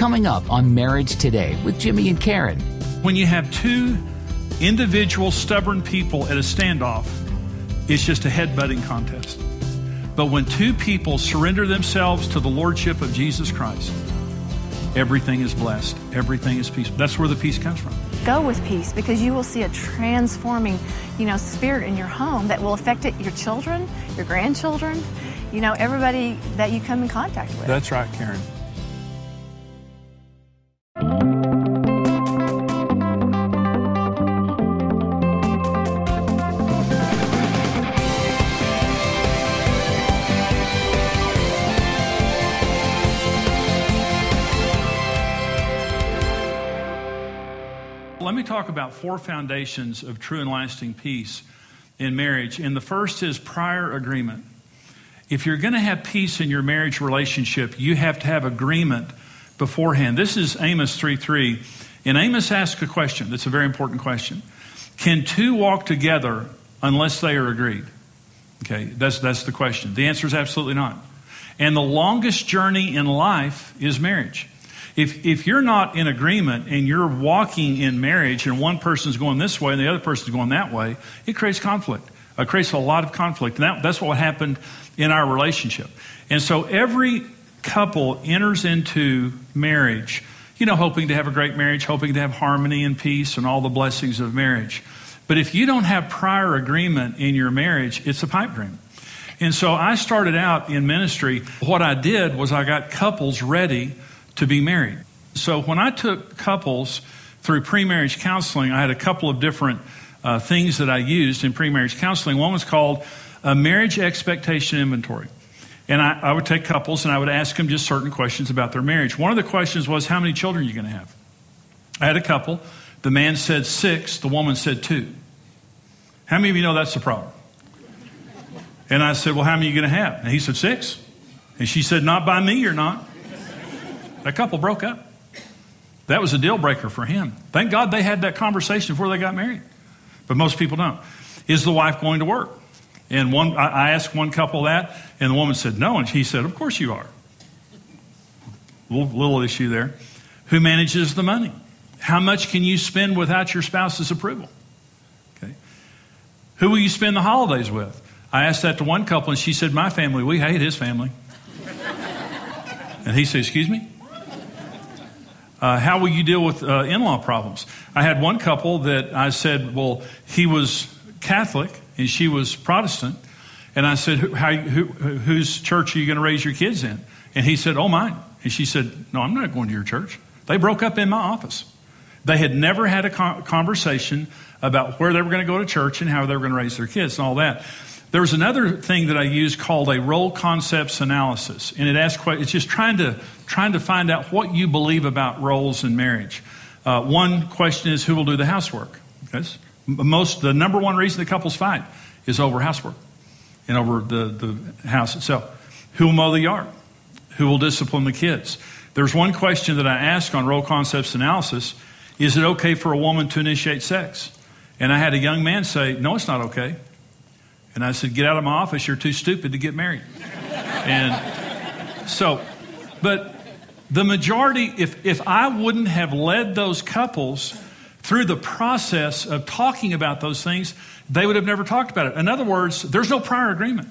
Coming up on Marriage Today with Jimmy and Karen. When you have two individual stubborn people at a standoff, it's just a headbutting contest. But when two people surrender themselves to the Lordship of Jesus Christ, everything is blessed, everything is peaceful. That's where the peace comes from. Go with peace because you will see a transforming, you know, spirit in your home that will affect it, your children, your grandchildren, you know, everybody that you come in contact with. That's right, Karen. Let me talk about four foundations of true and lasting peace in marriage. And the first is prior agreement. If you're going to have peace in your marriage relationship, you have to have agreement beforehand. This is Amos 3 3. And Amos asks a question that's a very important question. Can two walk together unless they are agreed? Okay, that's, that's the question. The answer is absolutely not. And the longest journey in life is marriage. If, if you're not in agreement and you're walking in marriage and one person's going this way and the other person's going that way, it creates conflict. It creates a lot of conflict. And that, that's what happened in our relationship. And so every couple enters into marriage, you know, hoping to have a great marriage, hoping to have harmony and peace and all the blessings of marriage. But if you don't have prior agreement in your marriage, it's a pipe dream. And so I started out in ministry. What I did was I got couples ready to be married. So when I took couples through pre marriage counseling, I had a couple of different uh, things that I used in pre marriage counseling. One was called a marriage expectation inventory. And I, I, would take couples and I would ask them just certain questions about their marriage. One of the questions was, How many children are you going to have? I had a couple. The man said six, the woman said two. How many of you know that's the problem? And I said, Well, how many are you going to have? And he said, Six. And she said, Not by me, you're not. That couple broke up. That was a deal breaker for him. Thank God they had that conversation before they got married. But most people don't. Is the wife going to work? And one, I asked one couple that, and the woman said no, and he said, "Of course you are." Little, little issue there. Who manages the money? How much can you spend without your spouse's approval? Okay. Who will you spend the holidays with? I asked that to one couple, and she said, "My family. We hate his family." and he said, "Excuse me." Uh, how will you deal with uh, in law problems? I had one couple that I said, well, he was Catholic and she was Protestant. And I said, how, who, whose church are you going to raise your kids in? And he said, oh, mine. And she said, no, I'm not going to your church. They broke up in my office. They had never had a conversation about where they were going to go to church and how they were going to raise their kids and all that. There was another thing that I use called a role concepts analysis, and it asks it's just trying to trying to find out what you believe about roles in marriage. Uh, one question is who will do the housework. Most the number one reason the couples fight is over housework and over the, the house itself. Who will mow the yard? Who will discipline the kids? There's one question that I ask on role concepts analysis: Is it okay for a woman to initiate sex? And I had a young man say, "No, it's not okay." And I said, Get out of my office. You're too stupid to get married. and so, but the majority, if, if I wouldn't have led those couples through the process of talking about those things, they would have never talked about it. In other words, there's no prior agreement.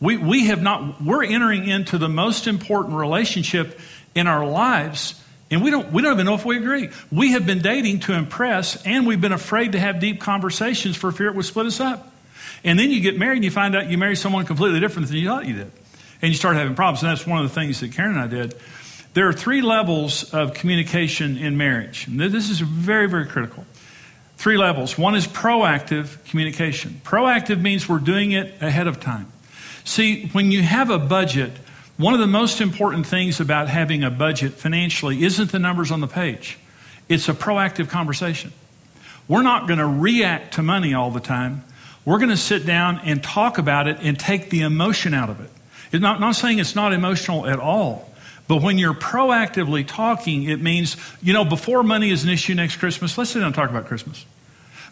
We, we have not, we're entering into the most important relationship in our lives, and we don't, we don't even know if we agree. We have been dating to impress, and we've been afraid to have deep conversations for fear it would split us up. And then you get married and you find out you marry someone completely different than you thought you did. And you start having problems. And that's one of the things that Karen and I did. There are three levels of communication in marriage. And this is very, very critical. Three levels. One is proactive communication. Proactive means we're doing it ahead of time. See, when you have a budget, one of the most important things about having a budget financially isn't the numbers on the page, it's a proactive conversation. We're not going to react to money all the time. We're going to sit down and talk about it and take the emotion out of it. It's not, not saying it's not emotional at all. But when you're proactively talking, it means, you know, before money is an issue next Christmas, let's sit down and talk about Christmas.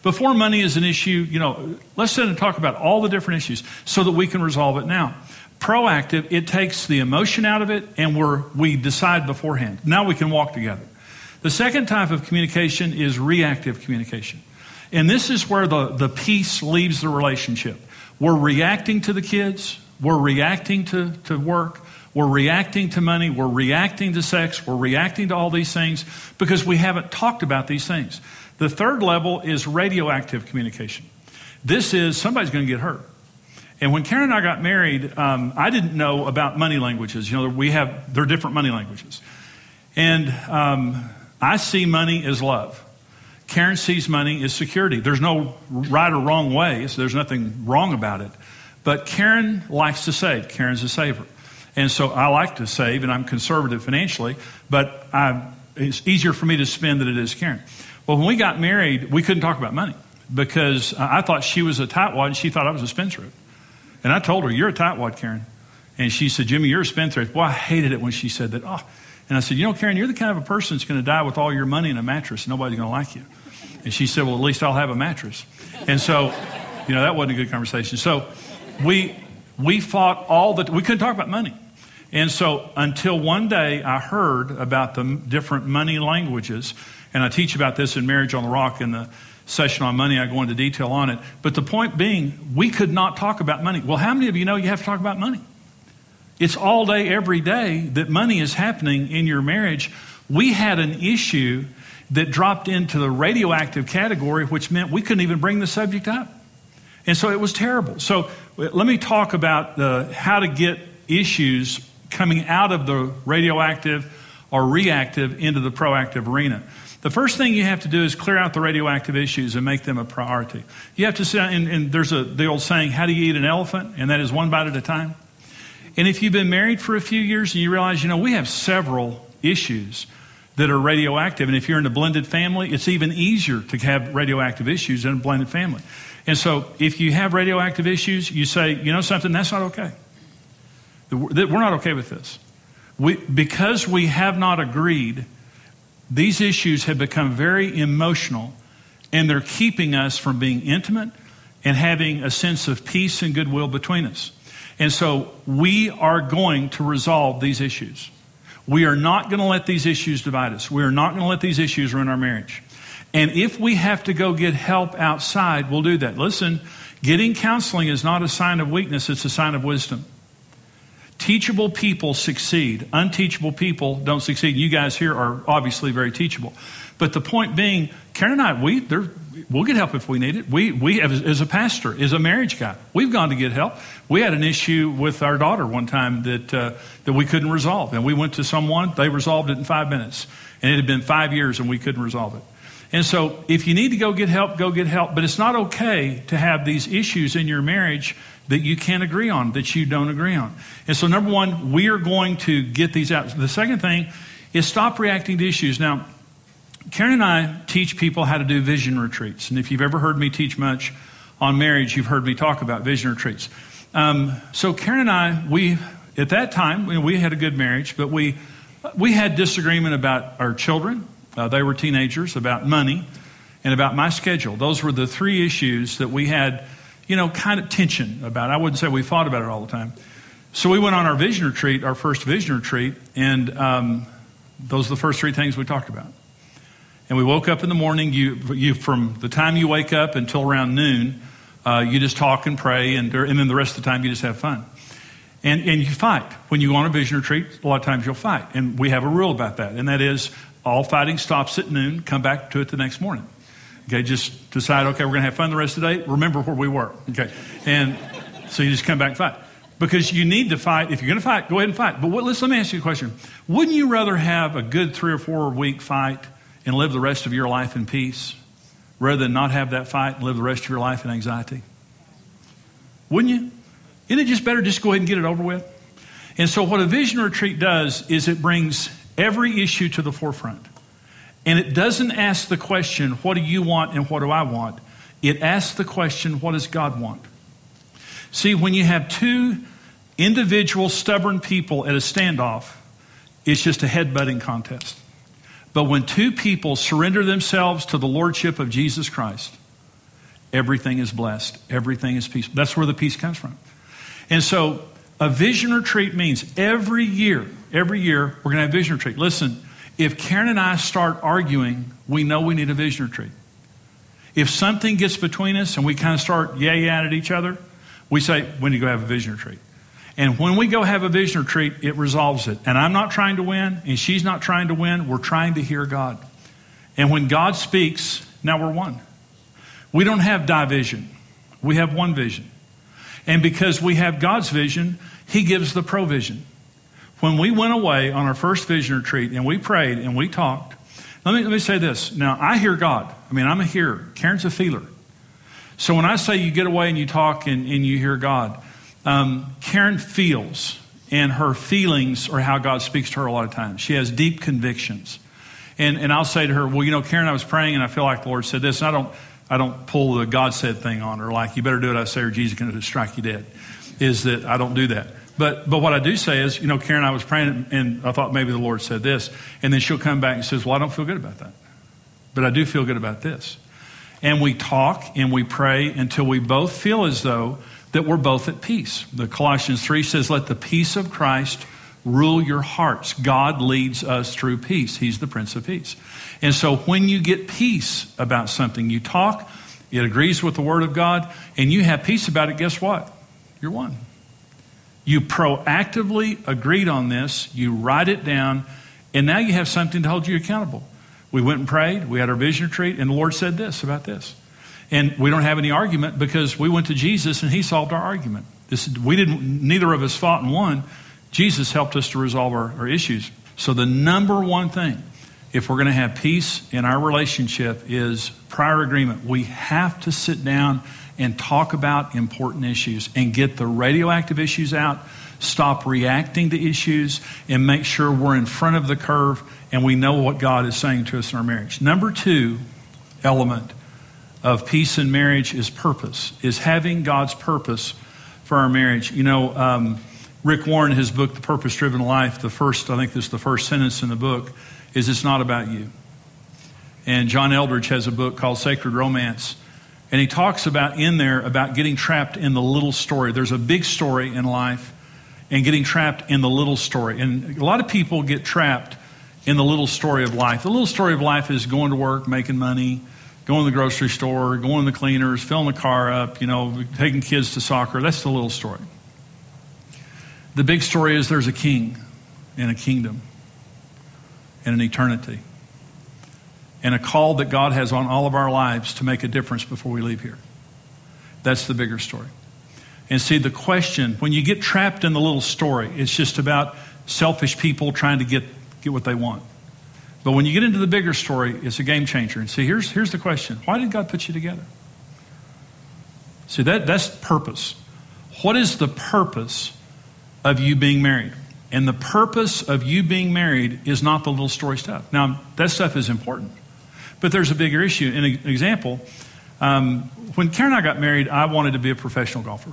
Before money is an issue, you know, let's sit down and talk about all the different issues so that we can resolve it now. Proactive, it takes the emotion out of it and we're, we decide beforehand. Now we can walk together. The second type of communication is reactive communication. And this is where the, the peace leaves the relationship. We're reacting to the kids, we're reacting to, to work, we're reacting to money, we're reacting to sex, we're reacting to all these things because we haven't talked about these things. The third level is radioactive communication. This is somebody's going to get hurt. And when Karen and I got married, um, I didn't know about money languages. You know, we have, there are different money languages. And um, I see money as love. Karen sees money as security. There's no right or wrong way, so there's nothing wrong about it. But Karen likes to save. Karen's a saver. And so I like to save, and I'm conservative financially, but I, it's easier for me to spend than it is Karen. Well, when we got married, we couldn't talk about money because I thought she was a tightwad and she thought I was a spendthrift. And I told her, You're a tightwad, Karen. And she said, Jimmy, you're a spendthrift. Boy, I hated it when she said that. Oh. And I said, You know, Karen, you're the kind of a person that's going to die with all your money in a mattress. And nobody's going to like you. And she said, Well, at least I'll have a mattress. And so, you know, that wasn't a good conversation. So we, we fought all the, we couldn't talk about money. And so until one day I heard about the different money languages, and I teach about this in Marriage on the Rock in the session on money. I go into detail on it. But the point being, we could not talk about money. Well, how many of you know you have to talk about money? It's all day, every day that money is happening in your marriage. We had an issue that dropped into the radioactive category, which meant we couldn't even bring the subject up. And so it was terrible. So let me talk about the, how to get issues coming out of the radioactive or reactive into the proactive arena. The first thing you have to do is clear out the radioactive issues and make them a priority. You have to sit and, and there's a, the old saying, how do you eat an elephant? And that is one bite at a time. And if you've been married for a few years and you realize, you know, we have several issues that are radioactive. And if you're in a blended family, it's even easier to have radioactive issues in a blended family. And so if you have radioactive issues, you say, you know something, that's not okay. We're not okay with this. We, because we have not agreed these issues have become very emotional, and they're keeping us from being intimate and having a sense of peace and goodwill between us. And so we are going to resolve these issues. We are not going to let these issues divide us. We are not going to let these issues ruin our marriage. And if we have to go get help outside, we'll do that. Listen, getting counseling is not a sign of weakness, it's a sign of wisdom. Teachable people succeed. Unteachable people don't succeed. You guys here are obviously very teachable. But the point being, Karen and I, we, we'll get help if we need it. We, we as, as a pastor, as a marriage guy, we've gone to get help. We had an issue with our daughter one time that, uh, that we couldn't resolve. And we went to someone, they resolved it in five minutes. And it had been five years and we couldn't resolve it. And so if you need to go get help, go get help. But it's not okay to have these issues in your marriage that you can't agree on, that you don't agree on. And so, number one, we are going to get these out. The second thing is stop reacting to issues. Now, Karen and I teach people how to do vision retreats. And if you've ever heard me teach much on marriage, you've heard me talk about vision retreats. Um, so, Karen and I, we, at that time, we had a good marriage, but we, we had disagreement about our children. Uh, they were teenagers, about money, and about my schedule. Those were the three issues that we had you know, kind of tension about it. I wouldn't say we fought about it all the time. So we went on our vision retreat, our first vision retreat, and um, those are the first three things we talked about. And we woke up in the morning. You, you from the time you wake up until around noon, uh, you just talk and pray, and, and then the rest of the time you just have fun. And, and you fight. When you go on a vision retreat, a lot of times you'll fight. And we have a rule about that, and that is all fighting stops at noon, come back to it the next morning. Okay, just decide, okay, we're going to have fun the rest of the day. Remember where we were. Okay. And so you just come back and fight. Because you need to fight. If you're going to fight, go ahead and fight. But what, let me ask you a question. Wouldn't you rather have a good three or four week fight and live the rest of your life in peace rather than not have that fight and live the rest of your life in anxiety? Wouldn't you? Isn't it just better just go ahead and get it over with? And so, what a vision retreat does is it brings every issue to the forefront. And it doesn't ask the question, what do you want and what do I want? It asks the question, what does God want? See, when you have two individual stubborn people at a standoff, it's just a headbutting contest. But when two people surrender themselves to the lordship of Jesus Christ, everything is blessed, everything is peace. That's where the peace comes from. And so A vision retreat means every year, every year, we're going to have a vision retreat. Listen, if Karen and I start arguing, we know we need a vision retreat. If something gets between us and we kind of start yay at each other, we say, we need to go have a vision retreat. And when we go have a vision retreat, it resolves it. And I'm not trying to win, and she's not trying to win. We're trying to hear God. And when God speaks, now we're one. We don't have division, we have one vision. And because we have God's vision, He gives the provision. When we went away on our first vision retreat and we prayed and we talked, let me, let me say this. Now, I hear God. I mean, I'm a hearer. Karen's a feeler. So when I say you get away and you talk and, and you hear God, um, Karen feels, and her feelings are how God speaks to her a lot of times. She has deep convictions. And, and I'll say to her, well, you know, Karen, I was praying and I feel like the Lord said this. And I don't, I don't pull the God said thing on her, like, you better do what I say or Jesus is going to strike you dead. Is that I don't do that. But, but what I do say is, you know, Karen, I was praying and I thought maybe the Lord said this. And then she'll come back and says, well, I don't feel good about that. But I do feel good about this. And we talk and we pray until we both feel as though that we're both at peace. The Colossians 3 says, let the peace of Christ rule your hearts. God leads us through peace. He's the Prince of Peace. And so when you get peace about something, you talk, it agrees with the Word of God, and you have peace about it, guess what? You're one. You proactively agreed on this, you write it down, and now you have something to hold you accountable. We went and prayed, we had our vision retreat, and the Lord said this about this. And we don't have any argument because we went to Jesus and he solved our argument. This, we didn't, neither of us fought and won. Jesus helped us to resolve our, our issues. So, the number one thing, if we're going to have peace in our relationship, is prior agreement. We have to sit down and talk about important issues and get the radioactive issues out, stop reacting to issues, and make sure we're in front of the curve and we know what God is saying to us in our marriage. Number two element of peace in marriage is purpose, is having God's purpose for our marriage. You know, um, Rick Warren, his book, The Purpose Driven Life, the first, I think this is the first sentence in the book, is it's not about you. And John Eldredge has a book called Sacred Romance. And he talks about in there about getting trapped in the little story. There's a big story in life and getting trapped in the little story. And a lot of people get trapped in the little story of life. The little story of life is going to work, making money, going to the grocery store, going to the cleaners, filling the car up, you know, taking kids to soccer. That's the little story. The big story is there's a king and a kingdom and an eternity and a call that God has on all of our lives to make a difference before we leave here. That's the bigger story. And see, the question, when you get trapped in the little story, it's just about selfish people trying to get, get what they want. But when you get into the bigger story, it's a game changer. And see, here's, here's the question why did God put you together? See, that, that's purpose. What is the purpose of you being married. And the purpose of you being married is not the little story stuff. Now, that stuff is important, but there's a bigger issue. An example um, when Karen and I got married, I wanted to be a professional golfer.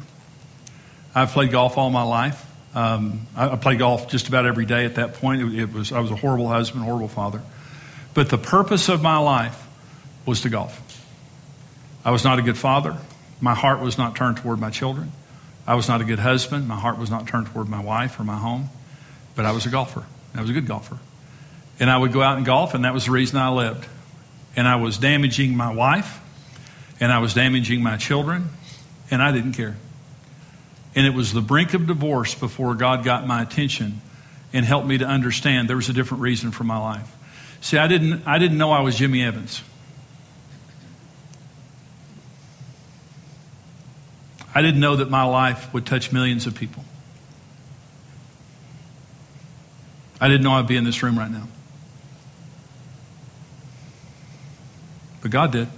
I've played golf all my life. Um, I, I played golf just about every day at that point. It, it was, I was a horrible husband, horrible father. But the purpose of my life was to golf. I was not a good father. My heart was not turned toward my children. I was not a good husband. My heart was not turned toward my wife or my home, but I was a golfer. I was a good golfer. And I would go out and golf, and that was the reason I lived. And I was damaging my wife, and I was damaging my children, and I didn't care. And it was the brink of divorce before God got my attention and helped me to understand there was a different reason for my life. See, I didn't, I didn't know I was Jimmy Evans. I didn't know that my life would touch millions of people. I didn't know I'd be in this room right now. But God did.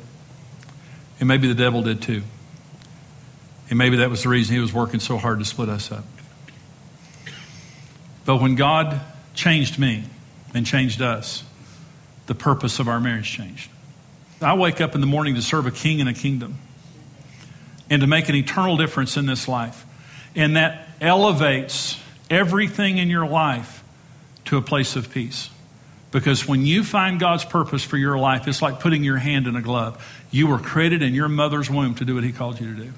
And maybe the devil did too. And maybe that was the reason he was working so hard to split us up. But when God changed me and changed us, the purpose of our marriage changed. I wake up in the morning to serve a king and a kingdom and to make an eternal difference in this life. And that elevates everything in your life to a place of peace. Because when you find God's purpose for your life, it's like putting your hand in a glove. You were created in your mother's womb to do what He called you to do.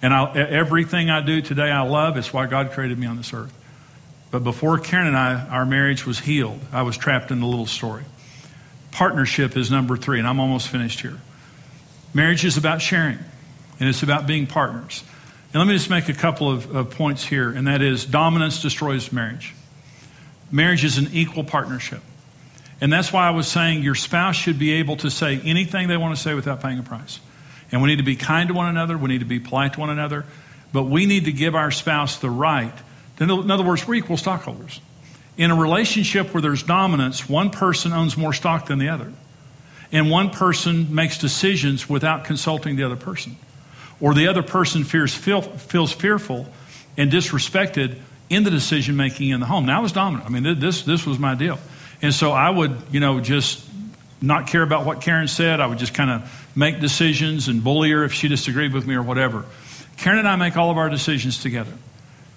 And I, everything I do today, I love. It's why God created me on this earth. But before Karen and I, our marriage was healed. I was trapped in the little story. Partnership is number three, and I'm almost finished here. Marriage is about sharing, and it's about being partners. And let me just make a couple of, of points here, and that is dominance destroys marriage. Marriage is an equal partnership. And that's why I was saying your spouse should be able to say anything they want to say without paying a price. And we need to be kind to one another, we need to be polite to one another, but we need to give our spouse the right. In other words, we're equal stockholders. In a relationship where there's dominance, one person owns more stock than the other. And one person makes decisions without consulting the other person. Or the other person fears, feel, feels fearful and disrespected in the decision making in the home. Now I was dominant. I mean, this, this was my deal. And so I would, you know, just not care about what Karen said. I would just kind of make decisions and bully her if she disagreed with me or whatever. Karen and I make all of our decisions together.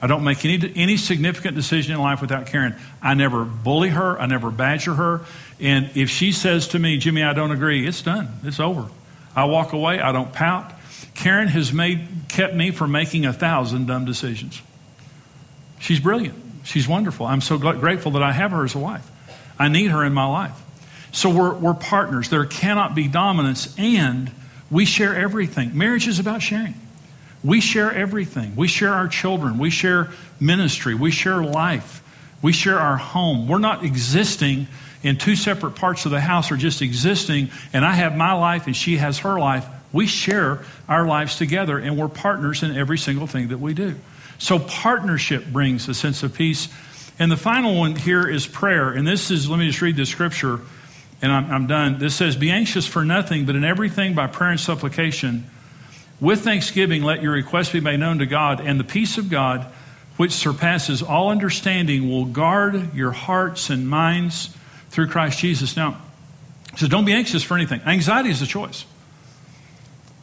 I don't make any, any significant decision in life without Karen. I never bully her. I never badger her. And if she says to me, Jimmy, I don't agree, it's done. It's over. I walk away. I don't pout. Karen has made, kept me from making a thousand dumb decisions. She's brilliant. She's wonderful. I'm so grateful that I have her as a wife. I need her in my life. So we're, we're partners. There cannot be dominance, and we share everything. Marriage is about sharing. We share everything. We share our children. We share ministry. We share life. We share our home. We're not existing in two separate parts of the house or just existing, and I have my life and she has her life. We share our lives together, and we're partners in every single thing that we do. So, partnership brings a sense of peace. And the final one here is prayer. And this is, let me just read the scripture and I'm, I'm done. This says, Be anxious for nothing, but in everything by prayer and supplication. With thanksgiving, let your requests be made known to God, and the peace of God, which surpasses all understanding, will guard your hearts and minds through Christ Jesus. Now, so don't be anxious for anything. Anxiety is a choice.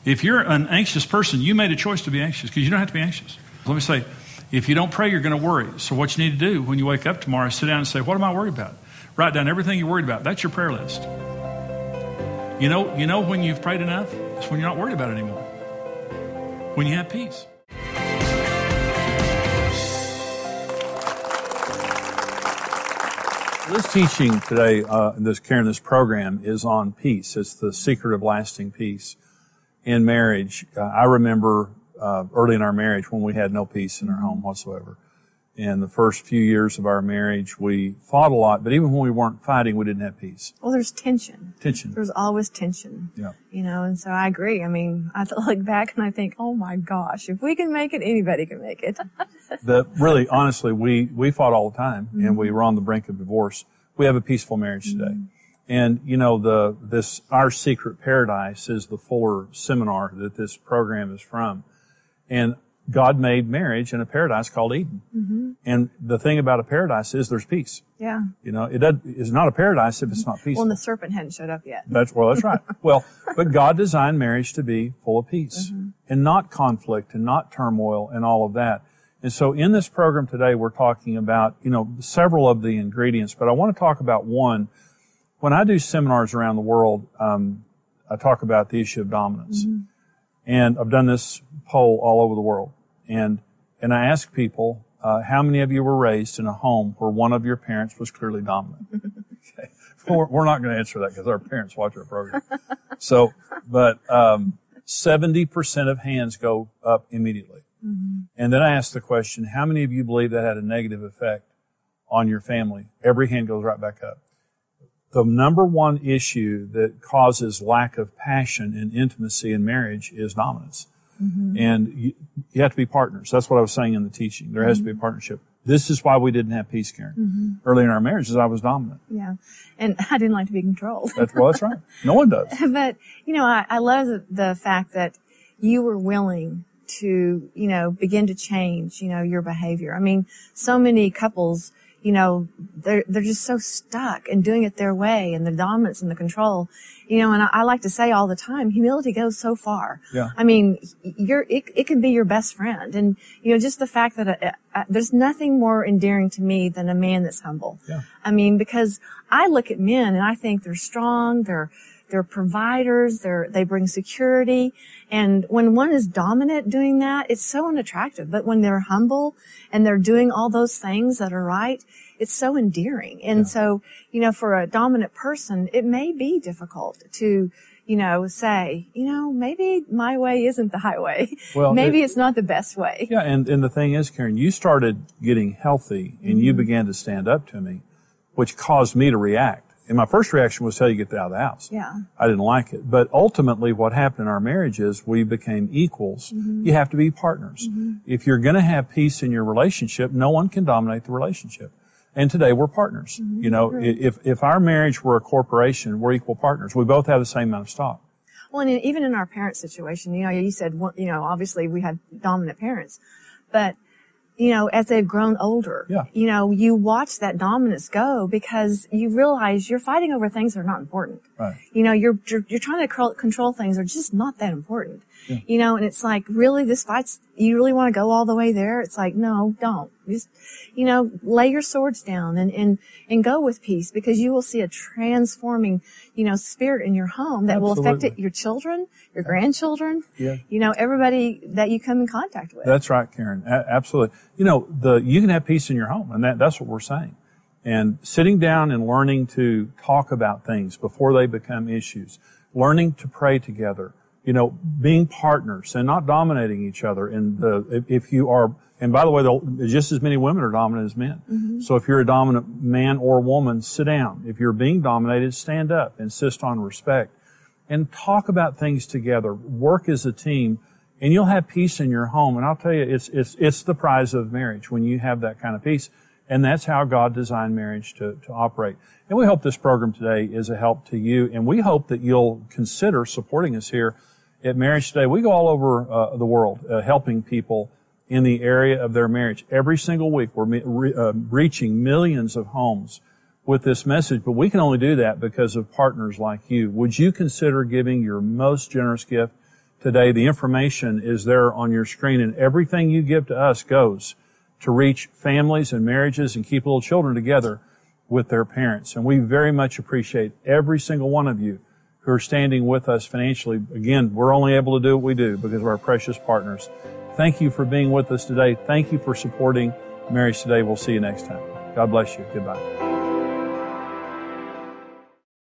If you're an anxious person, you made a choice to be anxious because you don't have to be anxious. Let me say, if you don't pray, you're going to worry. So, what you need to do when you wake up tomorrow is sit down and say, What am I worried about? Write down everything you're worried about. That's your prayer list. You know, you know when you've prayed enough? It's when you're not worried about it anymore. When you have peace. This teaching today, uh, this Karen, this program is on peace. It's the secret of lasting peace in marriage. Uh, I remember uh, early in our marriage when we had no peace in our home whatsoever. In the first few years of our marriage, we fought a lot, but even when we weren't fighting, we didn't have peace. Well, there's tension. Tension. There's always tension. Yeah. You know, and so I agree. I mean, I look back and I think, oh my gosh, if we can make it, anybody can make it. the, really, honestly, we, we fought all the time mm-hmm. and we were on the brink of divorce. We have a peaceful marriage today. Mm-hmm. And you know, the this our secret paradise is the Fuller seminar that this program is from. And God made marriage in a paradise called Eden. Mm-hmm. And the thing about a paradise is there's peace. Yeah. You know, it does, it's not a paradise if it's not peaceful. Well, and the serpent hadn't showed up yet. That's, well, that's right. well, but God designed marriage to be full of peace mm-hmm. and not conflict and not turmoil and all of that. And so in this program today, we're talking about, you know, several of the ingredients, but I want to talk about one. When I do seminars around the world, um, I talk about the issue of dominance. Mm-hmm. And I've done this poll all over the world. And, and I ask people, uh, how many of you were raised in a home where one of your parents was clearly dominant? okay. We're, we're not going to answer that because our parents watch our program. So, but, um, 70% of hands go up immediately. Mm-hmm. And then I ask the question, how many of you believe that had a negative effect on your family? Every hand goes right back up. The number one issue that causes lack of passion and intimacy in marriage is dominance. Mm-hmm. And you, you, have to be partners. That's what I was saying in the teaching. There has mm-hmm. to be a mm-hmm. partnership. This is why we didn't have peace, Karen. Mm-hmm. Early in our marriages, I was dominant. Yeah. And I didn't like to be controlled. that's, well, that's right. No one does. but, you know, I, I love the, the fact that you were willing to, you know, begin to change, you know, your behavior. I mean, so many couples, you know, they're, they're just so stuck and doing it their way and the dominance and the control. You know, and I, I like to say all the time, humility goes so far. Yeah. I mean, you're, it, it can be your best friend. And, you know, just the fact that uh, uh, there's nothing more endearing to me than a man that's humble. Yeah. I mean, because I look at men and I think they're strong, they're, they're providers, they're, they bring security. And when one is dominant doing that, it's so unattractive. But when they're humble and they're doing all those things that are right, it's so endearing. And yeah. so, you know, for a dominant person, it may be difficult to, you know, say, you know, maybe my way isn't the highway. Well, maybe it, it's not the best way. Yeah. And, and the thing is, Karen, you started getting healthy and mm-hmm. you began to stand up to me, which caused me to react. And my first reaction was tell you get out of the house. Yeah. I didn't like it. But ultimately what happened in our marriage is we became equals. Mm-hmm. You have to be partners. Mm-hmm. If you're going to have peace in your relationship, no one can dominate the relationship. And today we're partners. Mm-hmm. You know, if, if our marriage were a corporation, we're equal partners. We both have the same amount of stock. Well, and even in our parent situation, you know, you said, you know, obviously we had dominant parents, but you know, as they've grown older, yeah. you know, you watch that dominance go because you realize you're fighting over things that are not important. Right. You know, you're, you're, you're trying to control things that are just not that important. Yeah. You know, and it's like, really, this fight's, you really want to go all the way there? It's like, no, don't. Just, you know, lay your swords down and, and, and go with peace because you will see a transforming, you know, spirit in your home that Absolutely. will affect it, your children, your grandchildren, yeah. you know, everybody that you come in contact with. That's right, Karen. A- absolutely. You know, the, you can have peace in your home and that, that's what we're saying. And sitting down and learning to talk about things before they become issues, learning to pray together, you know, being partners and not dominating each other. And the, if you are, and by the way, just as many women are dominant as men. Mm-hmm. So if you're a dominant man or woman, sit down. If you're being dominated, stand up, insist on respect, and talk about things together. Work as a team, and you'll have peace in your home. And I'll tell you, it's it's it's the prize of marriage when you have that kind of peace. And that's how God designed marriage to, to operate. And we hope this program today is a help to you. And we hope that you'll consider supporting us here at Marriage Today. We go all over uh, the world uh, helping people in the area of their marriage. Every single week, we're re- uh, reaching millions of homes with this message, but we can only do that because of partners like you. Would you consider giving your most generous gift today? The information is there on your screen, and everything you give to us goes to reach families and marriages and keep little children together with their parents. And we very much appreciate every single one of you who are standing with us financially. Again, we're only able to do what we do because of our precious partners. Thank you for being with us today. Thank you for supporting Marriage Today. We'll see you next time. God bless you. Goodbye.